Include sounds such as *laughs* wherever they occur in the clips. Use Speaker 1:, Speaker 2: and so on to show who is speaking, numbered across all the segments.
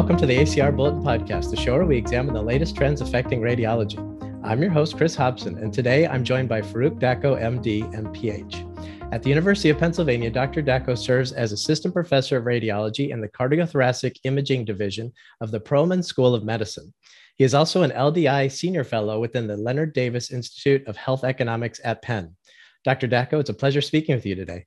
Speaker 1: welcome to the ACR Bulletin Podcast, the show where we examine the latest trends affecting radiology. I'm your host, Chris Hobson, and today I'm joined by Farouk Dako, MD, MPH. At the University of Pennsylvania, Dr. Dako serves as assistant professor of radiology in the cardiothoracic imaging division of the Perelman School of Medicine. He is also an LDI senior fellow within the Leonard Davis Institute of Health Economics at Penn. Dr. Dako, it's a pleasure speaking with you today.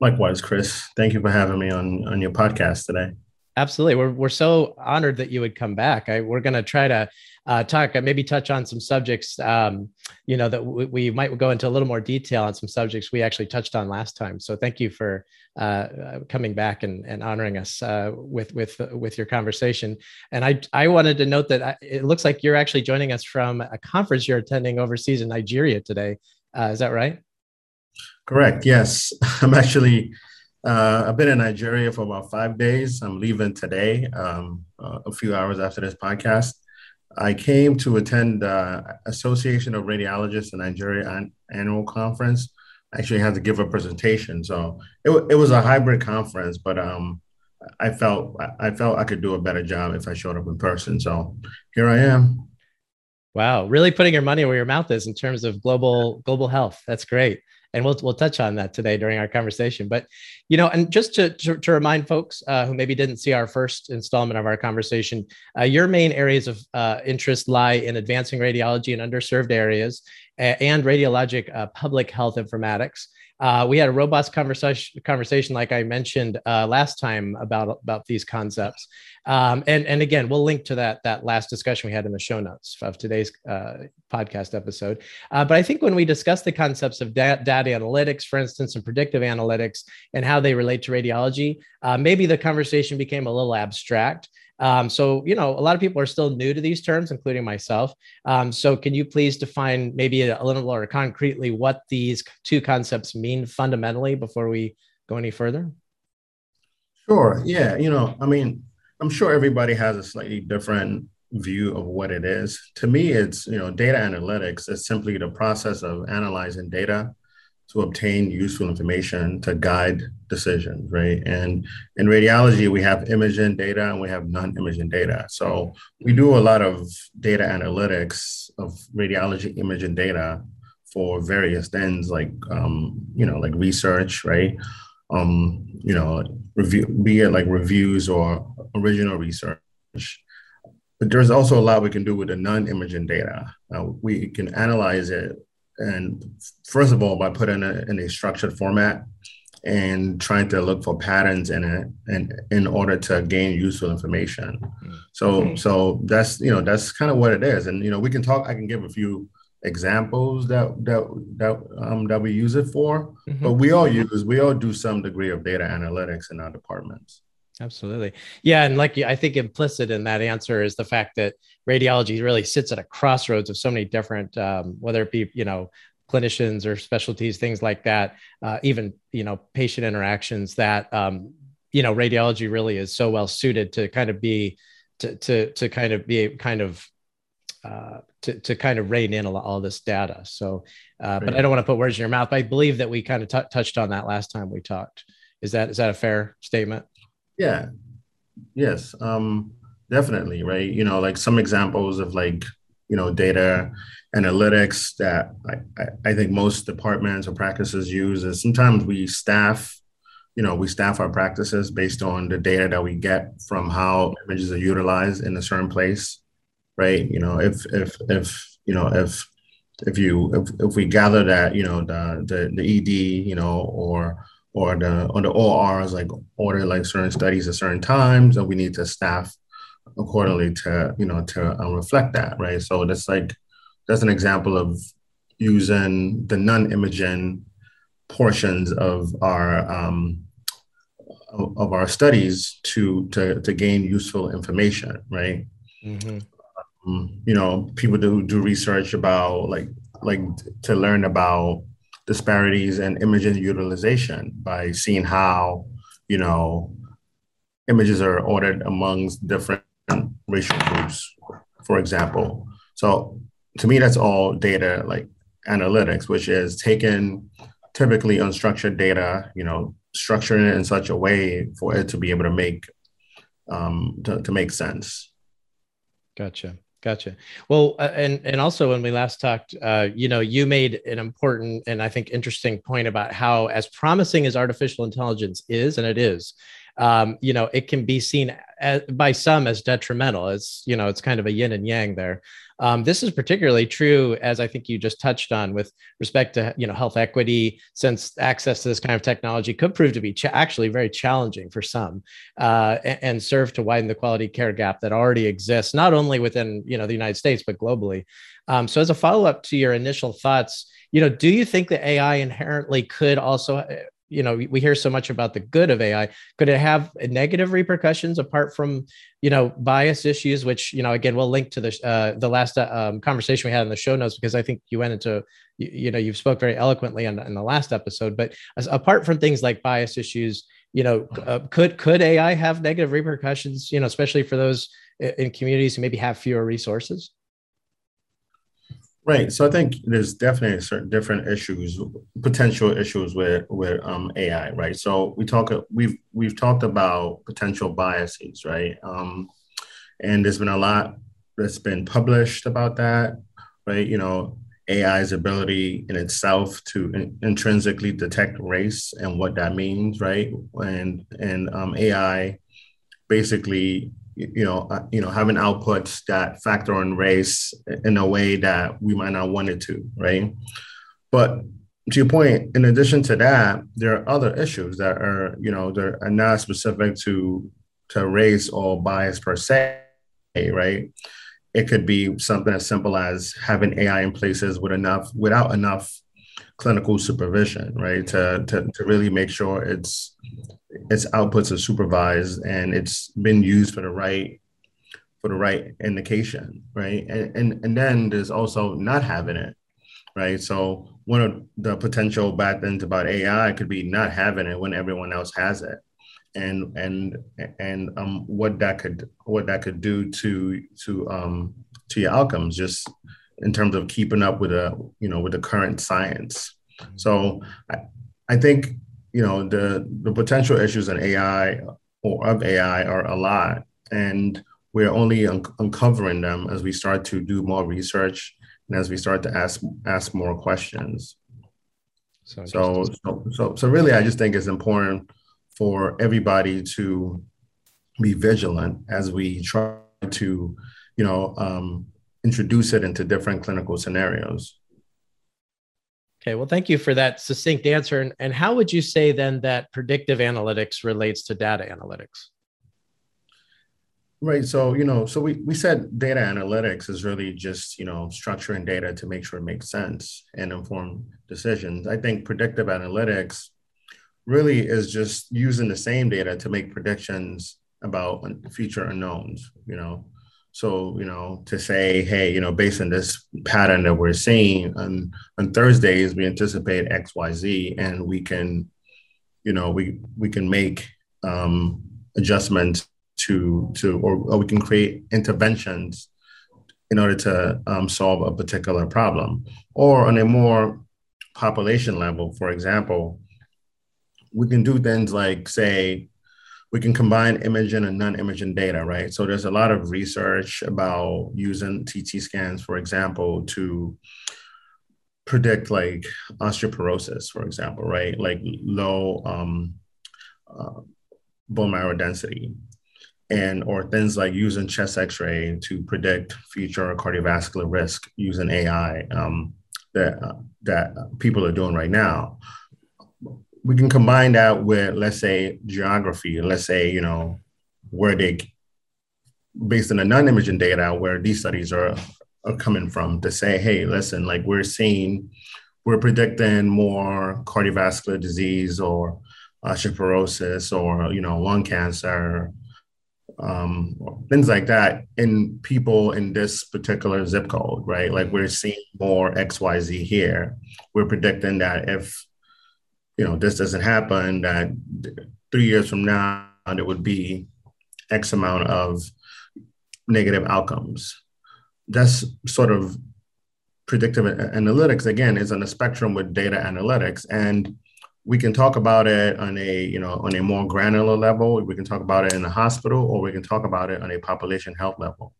Speaker 2: Likewise, Chris. Thank you for having me on, on your podcast today.
Speaker 1: Absolutely. We're, we're so honored that you would come back. I, we're going to try to uh, talk, uh, maybe touch on some subjects, um, you know, that we, we, might go into a little more detail on some subjects we actually touched on last time. So thank you for uh, uh coming back and, and honoring us uh, with, with, with your conversation. And I, I wanted to note that I, it looks like you're actually joining us from a conference you're attending overseas in Nigeria today. Uh, is that right?
Speaker 2: Correct. Yes. *laughs* I'm actually uh, I've been in Nigeria for about five days. I'm leaving today, um, uh, a few hours after this podcast. I came to attend uh, Association of Radiologists in Nigeria an- annual conference. I actually had to give a presentation, so it, w- it was a hybrid conference. But um, I felt I felt I could do a better job if I showed up in person. So here I am.
Speaker 1: Wow, really putting your money where your mouth is in terms of global global health. That's great and we'll we'll touch on that today during our conversation. But you know, and just to to, to remind folks uh, who maybe didn't see our first installment of our conversation, uh, your main areas of uh, interest lie in advancing radiology in underserved areas and radiologic uh, public health informatics. Uh, we had a robust conversation, conversation like I mentioned uh, last time about about these concepts, um, and and again we'll link to that that last discussion we had in the show notes of today's uh, podcast episode. Uh, but I think when we discuss the concepts of da- data analytics, for instance, and predictive analytics, and how they relate to radiology, uh, maybe the conversation became a little abstract. Um, so, you know, a lot of people are still new to these terms, including myself. Um, so, can you please define maybe a, little more concretely what these two concepts mean fundamentally before we go any further?
Speaker 2: Sure. Yeah. You know, I mean, I'm sure everybody has a slightly different view of what it is. To me, it's, you know, data analytics is simply the process of analyzing data to obtain useful information to guide decisions, right? And in radiology, we have imaging data and we have non-imaging data. So we do a lot of data analytics of radiology imaging data for various ends, like um, you know, like research, right? Um, you know, review, be it like reviews or original research. But there's also a lot we can do with the non-imaging data. Uh, we can analyze it and first of all by putting it in a structured format and trying to look for patterns in it and in order to gain useful information so so that's you know that's kind of what it is and you know we can talk i can give a few examples that that that um that we use it for mm-hmm. but we all use we all do some degree of data analytics in our departments
Speaker 1: Absolutely. Yeah. And like I think implicit in that answer is the fact that radiology really sits at a crossroads of so many different, um, whether it be, you know, clinicians or specialties, things like that, uh, even, you know, patient interactions that, um, you know, radiology really is so well suited to kind of be, to, to, to kind of be kind of, uh, to, to kind of rein in all, all this data. So, uh, but I don't want to put words in your mouth. I believe that we kind of t- touched on that last time we talked. Is that, is that a fair statement?
Speaker 2: Yeah. Yes. Um, definitely. Right. You know, like some examples of like, you know, data analytics that I, I, think most departments or practices use is sometimes we staff, you know, we staff our practices based on the data that we get from how images are utilized in a certain place. Right. You know, if if if you know if if you if, if we gather that you know the the, the ed you know or or the or the ORs like order like certain studies at certain times, and we need to staff accordingly to you know to um, reflect that, right? So that's like that's an example of using the non-imaging portions of our um, of our studies to to to gain useful information, right? Mm-hmm. Um, you know, people do do research about like like to learn about disparities in imaging utilization by seeing how, you know, images are ordered amongst different racial groups, for example. So to me, that's all data like analytics, which is taking typically unstructured data, you know, structuring it in such a way for it to be able to make um, to, to make sense.
Speaker 1: Gotcha. Gotcha. Well, uh, and and also when we last talked, uh, you know, you made an important and I think interesting point about how, as promising as artificial intelligence is, and it is, um, you know, it can be seen as, by some as detrimental. It's you know, it's kind of a yin and yang there. Um, this is particularly true, as I think you just touched on, with respect to you know health equity, since access to this kind of technology could prove to be ch- actually very challenging for some, uh, and, and, serve to widen the quality care gap that already exists, not only within you know the United States but globally. Um, so, as a follow up to your initial thoughts, you know, do you think that AI inherently could also you know we hear so much about the good of ai could it have negative repercussions apart from you know bias issues which you know again we'll link to the uh, the last uh, um, conversation we had in the show notes because i think you went into you, you know you've spoke very eloquently in, in the last episode. But as, apart from things like bias issues you know uh, could could ai have negative repercussions you know especially for those in communities who maybe have fewer resources
Speaker 2: Right. So I think there's definitely certain different issues, potential issues with with um, AI. Right. So we talk we've we've talked about potential biases. Right. Um, and there's been a lot that's been published about that. Right. You know, AI's ability in itself to in, intrinsically detect race and what that means. Right. And and um, AI basically you know, uh, you know, having outputs that factor on race in a way that we might not want it to, right? But to your point, in addition to that, there are other issues that are, you know, that are not specific to to race or bias per se, right? It could be something as simple as having AI in places with enough without enough clinical supervision, right? To, to, to really make sure it's its outputs are supervised and it's been used for the right for the right indication, right? And and, and then there's also not having it, right? So one of the potential bad things about AI could be not having it when everyone else has it. And and and um what that could what that could do to to um to your outcomes just in terms of keeping up with the you know with the current science. So I, I think you know the the potential issues in AI or of AI are a lot, and we're only un- uncovering them as we start to do more research and as we start to ask ask more questions. So so so so, so really, I just think it's important for everybody to be vigilant as we try to you know um, introduce it into different clinical scenarios.
Speaker 1: Okay, well, thank you for that succinct answer. And, and how would you say then that predictive analytics relates to data analytics?
Speaker 2: Right. So, you know, so we, we said data analytics is really just, you know, structuring data to make sure it makes sense and inform decisions. I think predictive analytics really is just using the same data to make predictions about future unknowns, you know. So, you know, to say, hey, you know, based on this pattern that we're seeing on, on Thursdays, we anticipate X, Y, Z, and we can, you know, we we can make um, adjustments to to or, or we can create interventions in order to um, solve a particular problem. Or on a more population level, for example, we can do things like say we can combine imaging and non-imaging data, right? So there's a lot of research about using CT scans, for example, to predict like osteoporosis, for example, right? Like low um, uh, bone marrow density, and or things like using chest X-ray to predict future cardiovascular risk using AI um, that uh, that people are doing right now we can combine that with let's say geography. Let's say you know where they based on the non-imaging data where these studies are are coming from to say hey listen like we're seeing we're predicting more cardiovascular disease or osteoporosis or you know lung cancer um, things like that in people in this particular zip code right? Like we're seeing more xyz here. We're predicting that if you know, this doesn't happen, that three years from now, there would be X amount of negative outcomes. That's sort of predictive analytics, again, is on a spectrum with data analytics. And we can talk about it on a you know on a more granular level we can talk about it in the hospital or we can talk about it on a population health level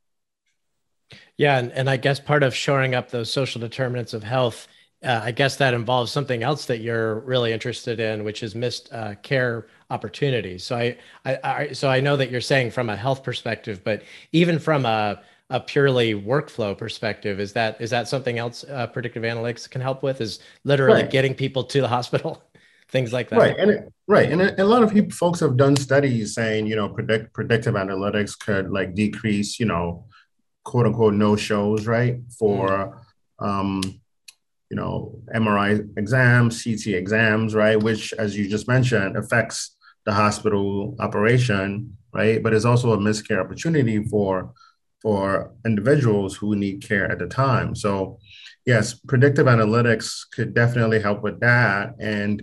Speaker 1: yeah and, and i guess part of shoring up those social determinants of health uh, i guess that involves something else that you're really interested in which is missed uh, care opportunities so I, I, I so i know that you're saying from a health perspective but even from a a purely workflow perspective is that is that something else uh, predictive analytics can help with is literally right. getting people to the hospital *laughs* things like that.
Speaker 2: Right, and it, right, and a lot of people, folks have done studies saying you know predict predictive analytics could like decrease you know quote unquote no shows right for mm. um, you know MRI exams, CT exams, right, which as you just mentioned affects the hospital operation, right, but it's also a missed care opportunity for for individuals who need care at the time. So yes, predictive analytics could definitely help with that. And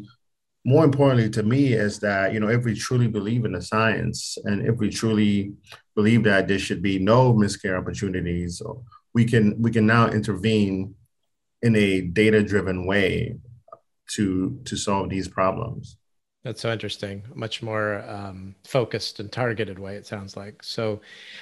Speaker 2: more importantly to me is that you know if we truly believe in the science and if we truly believe that there should be no miscare opportunities we can we can now intervene in a data driven way to to solve these problems.
Speaker 1: That's so interesting. Much more um, focused and targeted way it sounds like. So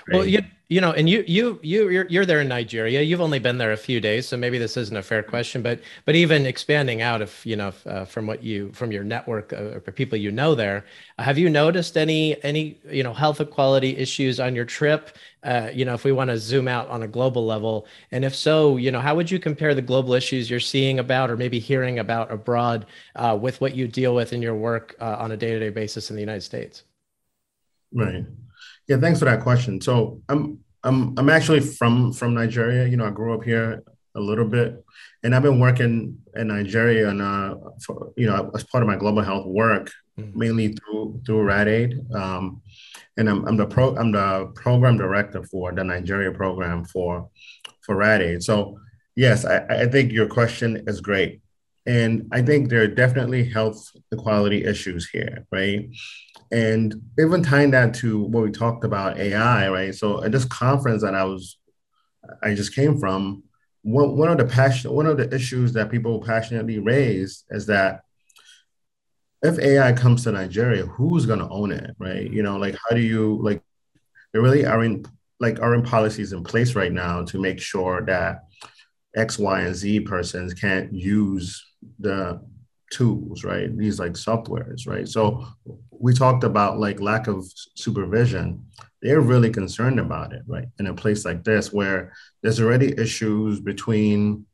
Speaker 1: well you you know, and you you you you're, you're there in Nigeria. You've only been there a few days, so maybe this isn't a fair question. But but even expanding out, if you know, if, uh, from what you from your network uh, or people you know there, have you noticed any any you know health equality issues on your trip? Uh, you know, if we want to zoom out on a global level, and if so, you know, how would you compare the global issues you're seeing about or maybe hearing about abroad uh, with what you deal with in your work uh, on a day to day basis in the United States?
Speaker 2: Right. Yeah, thanks for that question. So I'm I'm I'm actually from from Nigeria. You know, I grew up here a little bit, and I've been working in Nigeria and uh, for, you know as part of my global health work, mm-hmm. mainly through through RAD-AID. Um, and I'm, I'm the pro I'm the program director for the Nigeria program for for RAD-AID. So yes, I, I think your question is great. And I think there are definitely health equality issues here, right? And even tying that to what we talked about AI, right? So at this conference that I was, I just came from, one, one of the passion, one of the issues that people passionately raise is that if AI comes to Nigeria, who's going to own it, right? You know, like how do you like? There really are in like are in policies in place right now to make sure that X, Y, and Z persons can't use the tools, right? These like softwares, right? So we talked about like lack of supervision. They're really concerned about it, right? In a place like this where there's already issues between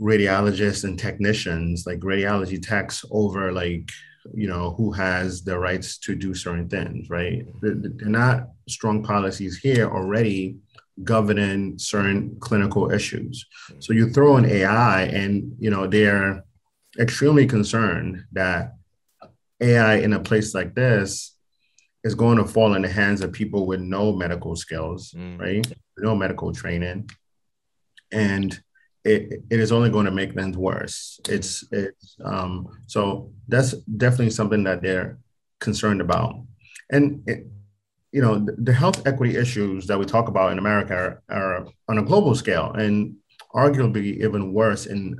Speaker 2: radiologists and technicians, like radiology techs over like, you know, who has the rights to do certain things, right? They're not strong policies here already governing certain clinical issues. So you throw in AI and, you know, they're extremely concerned that AI in a place like this is going to fall in the hands of people with no medical skills, mm. right? No medical training. And it, it is only going to make things worse. It's it's um, so that's definitely something that they're concerned about. And it, you know, the, the, health equity issues that we talk about in America are, are on a global scale and arguably even worse in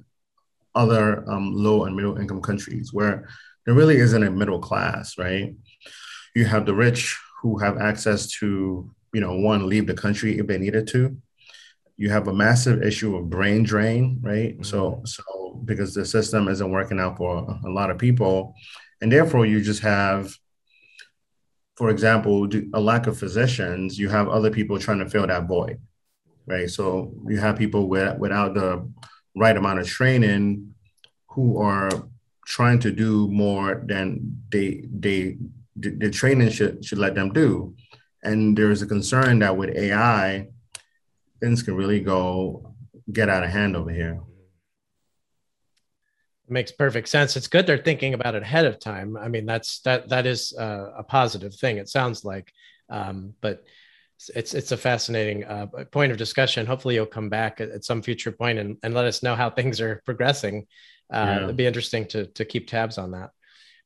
Speaker 2: other um, low and middle income countries where there really isn't a middle class, right? You have the rich who have access to, you know, one, leave the country if they needed to. You have a massive issue of brain drain, right? Mm-hmm. So, so because the system isn't working out for a lot of people, and therefore you just have, for example, a lack of physicians. You have other people trying to fill that void, right? So you have people with, without the right amount of training who are trying to do more than they they the training should should let them do. And there's a concern that with ai things can really go get out of hand over here.
Speaker 1: Makes perfect sense. It's good they're thinking about it ahead of time. I mean that's that that is uh, a positive thing it sounds like. Um, but it's it's a fascinating uh, point of discussion. Hopefully, you'll come back at, at, some future point and, and let us know how things are progressing. Uh, yeah. It'd be interesting to to keep tabs on that.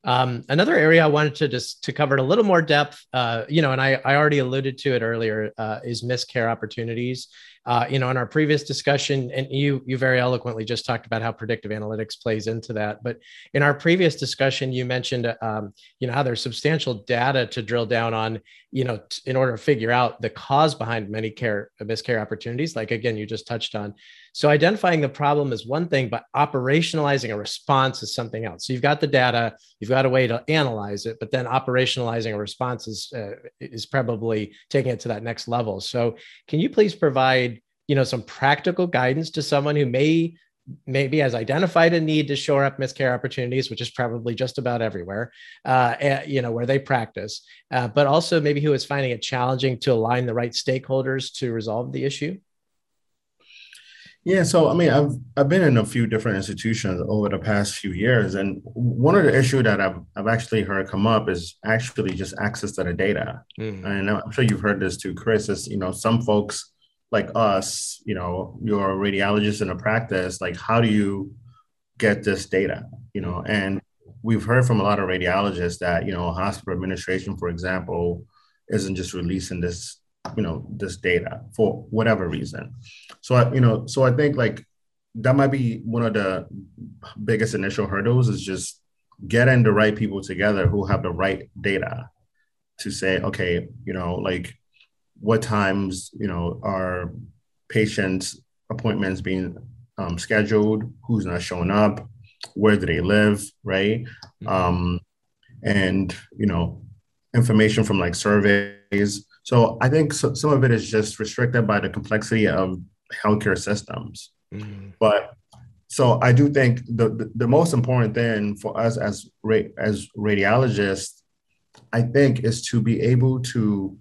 Speaker 1: Um, another area I wanted to just to cover it a little more depth, uh, you know, and I, I already alluded to it earlier, uh, is missed care opportunities. Uh, you know, in our previous discussion, and you you very eloquently just talked about how predictive analytics plays into that. But in our previous discussion, you mentioned, um, you know, how there's substantial data to drill down on, you know, t- in order to figure out the cause behind many care miscarriage opportunities. Like again, you just touched on. So identifying the problem is one thing, but operationalizing a response is something else. So you've got the data, you've got a way to analyze it, but then operationalizing a response is uh, is probably taking it to that next level. So can you please provide you know some practical guidance to someone who may maybe has identified a need to shore up missed care opportunities, which is probably just about everywhere, uh, you know, where they practice, uh, but also maybe who is finding it challenging to align the right stakeholders to resolve the issue?
Speaker 2: Yeah, so I mean, I've I've been in a few different institutions over the past few years, and one of the issues that I've I've actually heard come up is actually just access to the data. Mm. And I'm sure you've heard this too, Chris. Is you know some folks like us, you know, you're a radiologist in a practice, like how do you get this data? You know, and we've heard from a lot of radiologists that, you know, hospital administration, for example, isn't just releasing this, you know, this data for whatever reason. So I, you know, so I think like that might be one of the biggest initial hurdles is just getting the right people together who have the right data to say, okay, you know, like what times you know are patients appointments being um, scheduled who's not showing up where do they live right mm-hmm. um, and you know information from like surveys so i think so, some of it is just restricted by the complexity of healthcare systems mm-hmm. but so i do think the, the, the most important thing for us as ra- as radiologists i think is to be able to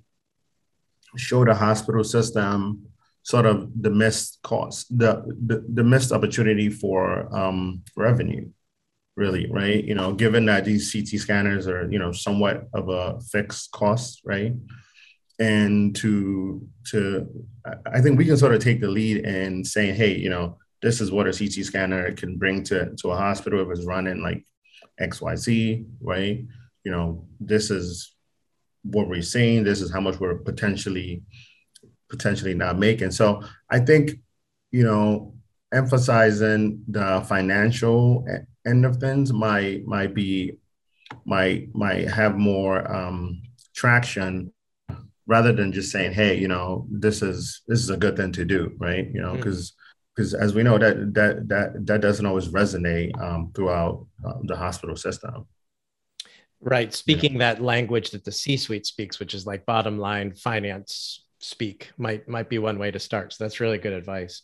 Speaker 2: show the hospital system sort of the missed cost, the the, the missed opportunity for um, revenue, really, right? You know, given that these CT scanners are you know somewhat of a fixed cost, right? And to to I think we can sort of take the lead in saying, hey, you know, this is what a CT scanner can bring to to a hospital if it's running like XYZ, right? You know, this is what we're seeing. This is how much we're potentially potentially not making. So I think, you know, emphasizing the financial end of things might might be might might have more um, traction rather than just saying, hey, you know, this is this is a good thing to do, right? You know, because mm because as we know that that that that doesn't always resonate um, throughout uh, the hospital system.
Speaker 1: Right. Speaking yeah. that language that the C suite speaks, which is like bottom line finance speak, might might be one way to start. So that's really good advice.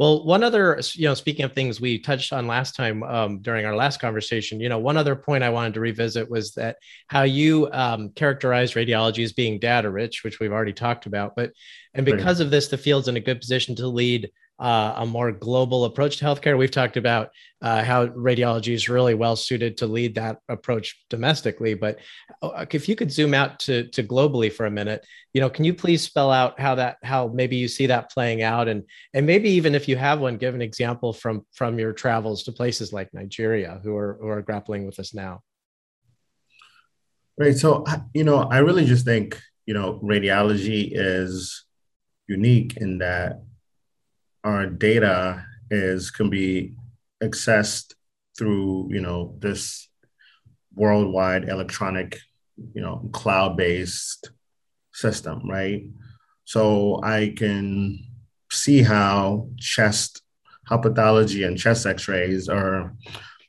Speaker 1: Well, one other, you know, speaking of things we touched on last time um, during our last conversation, you know, one other point I wanted to revisit was that how you um, characterize radiology as being data rich, which we've already talked about. But and because right. of this, the field's in a good position to lead uh, a more global approach to healthcare. We've talked about uh, how radiology is really well suited to lead that approach domestically. But uh, if you could zoom out to, to globally for a minute, you know, can you please spell out how that how maybe you see that playing out, and and maybe even if you have one, give an example from from your travels to places like Nigeria, who are who are grappling with this now.
Speaker 2: Right. So you know, I really just think you know radiology is unique in that our data is can be accessed through you know this worldwide electronic you know cloud-based system right? So i can see how chest how pathology and chest x-rays are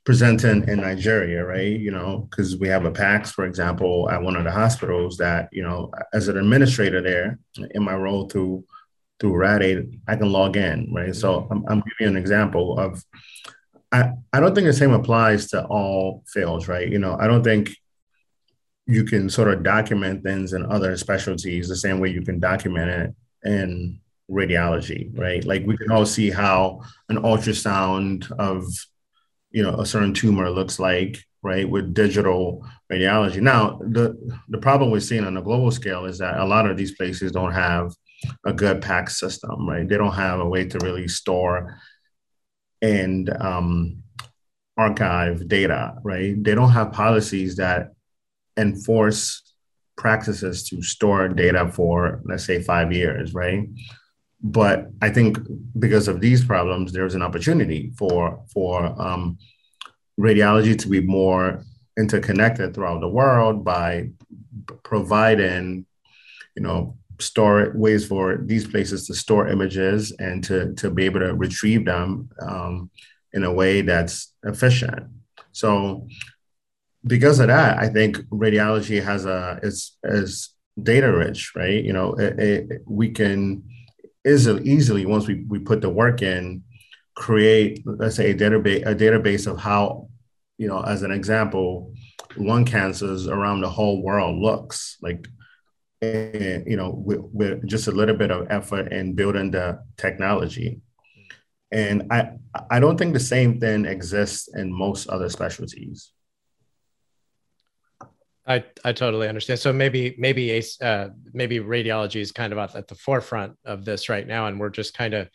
Speaker 2: presented in nigeria right? You know because we have a PACS for example at one of the hospitals that you know as an administrator there in my role through through Rad I can log in, right? So mm-hmm. I'm, I'm giving you an example of, I, I don't think the same applies to all fields, right? You know, I don't think you can sort of document things in other specialties the same way you can document it in radiology, right? Like we can all see how an ultrasound of, you know, a certain tumor looks like, right, with digital radiology. Now, the the problem we're seeing on a global scale is that a lot of these places don't have a good PACS system, right? They don't have a way to really store and um, archive data, right? They don't have policies that enforce practices to store data for, let's say, five years, right? but I think because of these problems, there's an opportunity for for um, radiology to be more interconnected throughout the world by providing, you know, store it, ways for these places to store images and to to be able to retrieve them um, in a way that's efficient. So because of that, I think radiology has a is is data rich, right? You know, it, it, we can easily easily once we, we put the work in, create let's say a database a database of how, you know, as an example, lung cancers around the whole world looks like. And, you know, with, with just a little bit of effort in building the technology, and I I don't think the same thing exists in most other specialties.
Speaker 1: I, I totally understand. So maybe maybe uh, maybe radiology is kind of at the forefront of this right now, and we're just kind of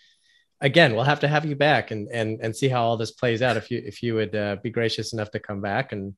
Speaker 1: again we'll have to have you back and and and see how all this plays out. If you if you would uh, be gracious enough to come back and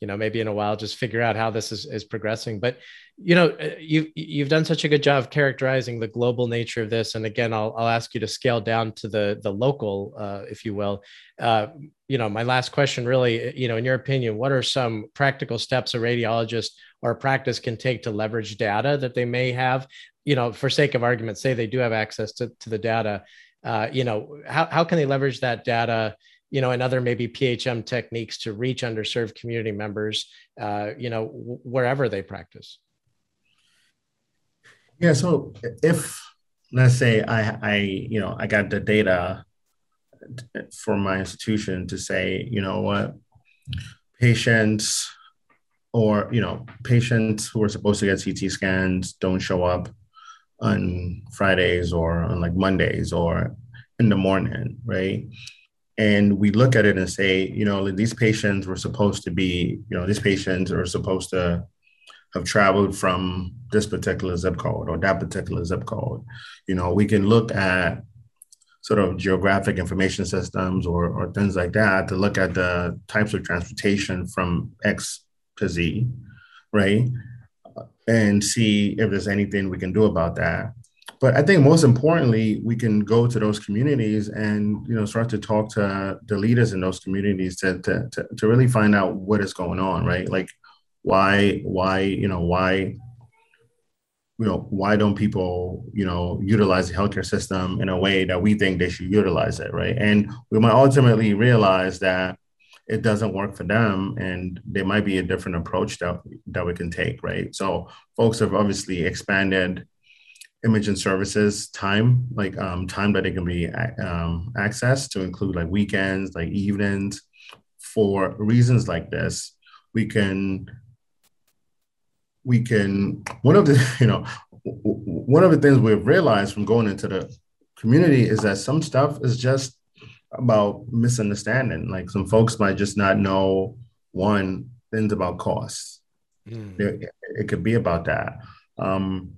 Speaker 1: you know maybe in a while just figure out how this is, is progressing. But you know uh, you you've done such a good job characterizing the global nature of this. And again i'll, I'll ask you to scale down to the the local uh, if you will. Uh, you know my last question really uh, you know in your opinion what are some practical steps a radiologist or a practice can take to leverage data that they may have? You know for sake of argument say they do have access to, to the data. Uh, you know how, how can they leverage that data you know, and other maybe PHM techniques to reach underserved community members, uh, you know, w- wherever they practice?
Speaker 2: Yeah. So if let's say I, I, you know, I got the data for my institution to say, you know what, patients or you know patients who are supposed to get CT scans don't show up on Fridays or on like Mondays or in the morning, right? And we look at it and say, you know, these patients were supposed to be, you know, these patients are supposed to have traveled from this particular zip code or that particular zip code. You know, we can look at sort of geographic information systems or, or things like that to look at the types of transportation from X to Z, right? And see if there's anything we can do about that but I think most importantly, we can go to those communities and you know start to talk to the leaders in those communities to to to, to really find out what is going on, right? Like why why you know why you know why don't people you know utilize the healthcare system in a way that we think they should utilize it, right? And we might ultimately realize that it doesn't work for them and there might be a different approach that, that we can take right so folks have obviously expanded imaging services time, like um, time that it can be um, accessed to include like weekends, like evenings. For reasons like this, we can we can one of the *laughs* you know one of the things we've realized from going into the community is that some stuff is just about misunderstanding. Like some folks might just not know one things about costs. Mm. It, it, could be about that. Um,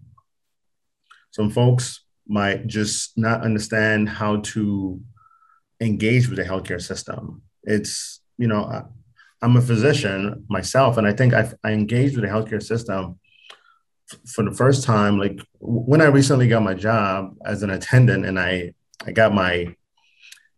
Speaker 2: some folks might just not understand how to engage with the healthcare system. It's, you know, I, I'm a physician myself, and I think I've, I engaged with the healthcare system for the first time. Like when I recently got my job as an attendant, and I I got my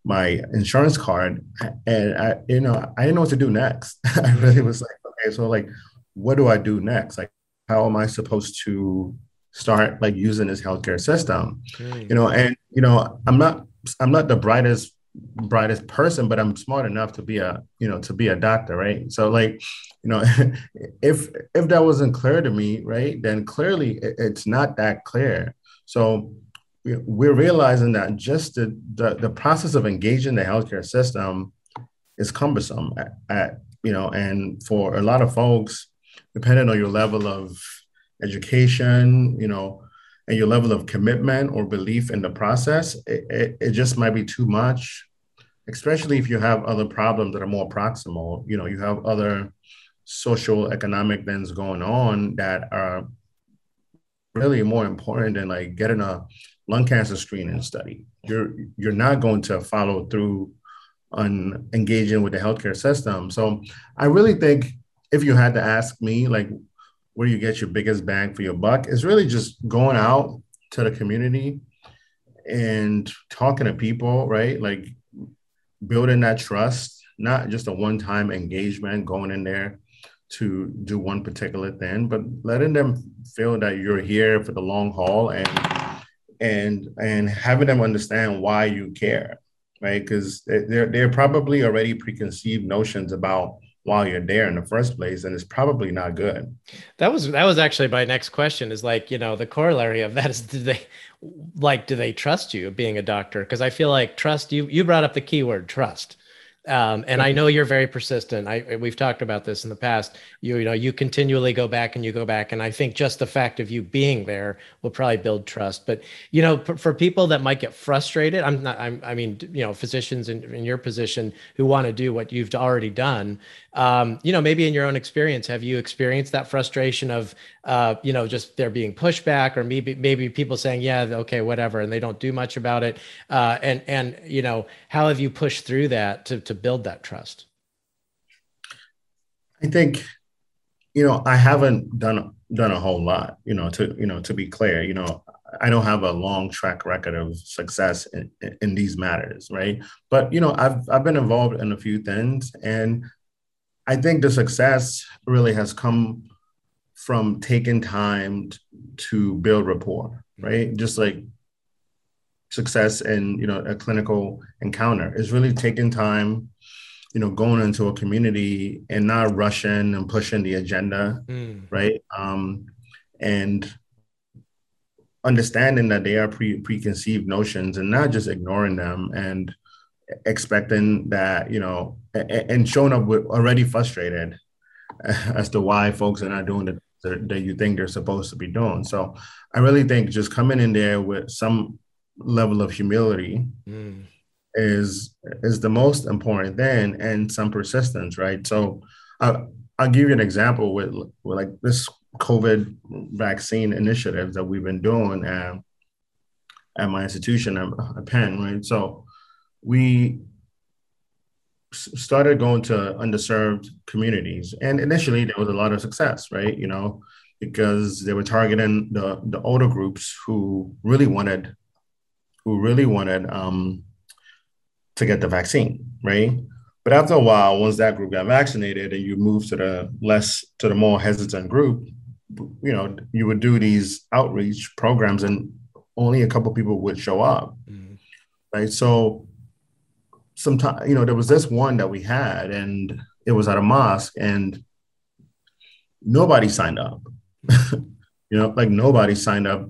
Speaker 2: my insurance card, and I you know I didn't know what to do next. *laughs* I really was like, okay, so like, what do I do next? Like, how am I supposed to start like using this healthcare system. Okay. you know and you know i'm not i'm not the brightest brightest person but i'm smart enough to be a you know to be a doctor right? So like you know *laughs* if if that wasn't clear to me right then clearly it's not that clear. So we're realizing that just the the, the process of engaging the healthcare system is cumbersome at, at you know and for a lot of folks depending on your level of education, you know, and your level of commitment or belief in the process, it, it, it, just might be too much, especially if you have other problems that are more proximal. You know, you have other social economic things going on that are really more important than like getting a lung cancer screening study. You're you're not going to follow through on engaging with the healthcare system. So I really think if you had to ask me, like where you get your biggest bang for your buck is really just going out to the community and talking to people, right? Like building that trust, not just a one-time engagement, going in there to do one particular thing, but letting them feel that you're here for the long haul and and and having them understand why you care, right? Because they're they're probably already preconceived notions about while you're there in the first place and it's probably not good.
Speaker 1: That was that was actually my next question is like you know the corollary of that is *laughs* do they like do they trust you being a doctor? Because i feel like trust you you brought up the keyword trust um, and I know you're very persistent. I we've talked about this in the past. You you know you continually go back and you go back, and I think just the fact of you being there will probably build trust. But you know, for, for people that might get frustrated, I'm not. I'm, I mean, you know, physicians in, in your position who want to do what you've already done. Um, you know, maybe in your own experience, have you experienced that frustration of uh, you know, just there being pushback or maybe maybe people saying, yeah, okay, whatever, and they don't do much about it. Uh, and and you know, how have you pushed through that to to build that trust?
Speaker 2: I think, you know, I haven't done done a whole lot. You know, to you know, to be clear, you know, I don't have a long track record of success in, in these matters, right? But you know, I've I've been involved in a few things, and I think the success really has come from taking time to build rapport, right? Just like success in you know a clinical encounter is really taking time, you know, going into a community and not rushing and pushing the agenda, mm. right? Um, and understanding that they are pre- preconceived notions and not just ignoring them and expecting that you know and showing up with already frustrated *laughs* as to why folks are not doing the that you think they're supposed to be doing. So I really think just coming in there with some level of humility mm. is is the most important then and some persistence, right? So uh, I'll give you an example with, with like this COVID vaccine initiative that we've been doing at, at my institution at Penn, right? So we started going to underserved communities and initially there was a lot of success right you know because they were targeting the the older groups who really wanted who really wanted um, to get the vaccine right? But after a while once that group got vaccinated and you move to the less to the more hesitant group you know you would do these outreach programs and only a couple people would show up. Mm-hmm. right? So sometimes you know there was this one that we had and it was at a mosque and nobody signed up. *laughs* You know like nobody signed up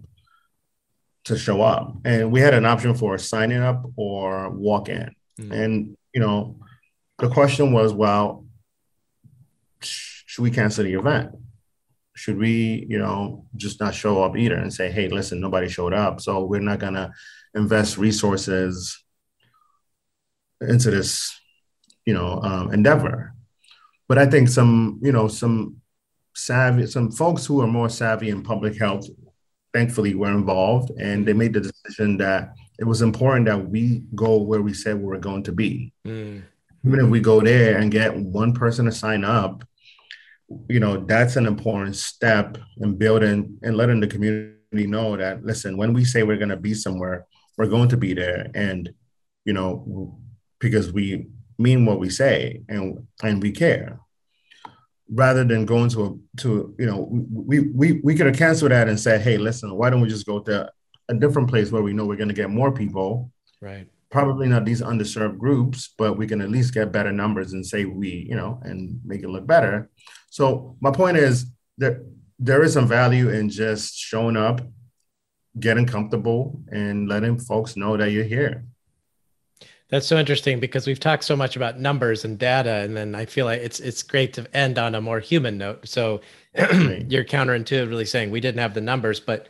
Speaker 2: to show up and we had an option for signing up or walk in mm. and you know the question was well should we cancel the event should we you know just not show up either and say hey listen nobody showed up so we're not going to invest resources into this, you know, um, endeavor. But I think some, you know, some savvy, some folks who are more savvy in public health, thankfully, were involved, and they made the decision that it was important that we go where we said we were going to be. Mm. Even if we go there and get one person to sign up, you know, that's an important step in building and letting the community know that listen, when we say we're going to be somewhere, we're going to be there, and you know, because we mean what we say and and we care rather than going to a to you know we we we could have canceled that and said hey listen why don't we just go to a different place where we know we're going to get more people?
Speaker 1: Right.
Speaker 2: Probably not these underserved groups but we can at least get better numbers and say we you know and make it look better. So my point is that there is some value in just showing up getting comfortable and letting folks know that you're here
Speaker 1: that's so interesting because we've talked so much about numbers and data, and then I feel like it's it's great to end on a more human note. So *clears throat* you're counterintuitively saying we didn't have the numbers, but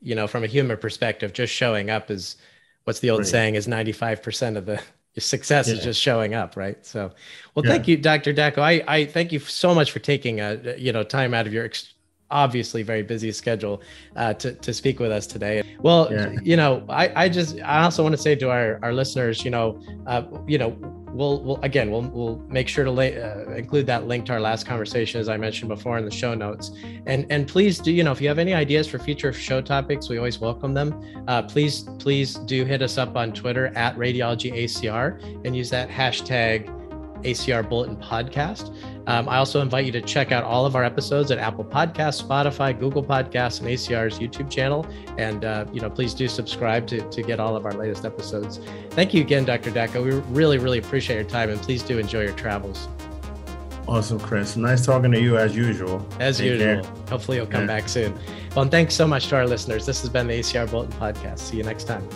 Speaker 1: you know, from a human perspective, just showing up is what's the old right. saying is 95% of the *laughs* success yeah. is just showing up, right? So, well, yeah. thank you, Dr. Dako. I, I thank you so much for taking a, you know, time out of your ex- obviously very busy schedule uh, to, to speak with us today. Well, yeah. you know, I, I just I also want to say to our, our listeners, you know, uh, you know, we'll, we'll again we'll, we'll make sure to lay, uh, include that link to our last conversation as I mentioned before in the show notes. And and please do you know if you have any ideas for future show topics, we always welcome them. Uh, please please do hit us up on Twitter at Radiology ACR and use that hashtag ACR Bulletin Podcast. Um, I also invite you to check out all of our episodes at Apple Podcasts, Spotify, Google Podcasts, and ACR's YouTube channel. And uh, you know, please do subscribe to, to get all of our latest episodes. Thank you again, Dr. Dako. We really, really appreciate your time, and please do enjoy your travels.
Speaker 2: Awesome, Chris. Nice talking to you as usual.
Speaker 1: As Take usual. Care. Hopefully, you'll come yeah. back soon. Well, and thanks so much to our listeners. This has been the ACR Bulletin Podcast. See you next time.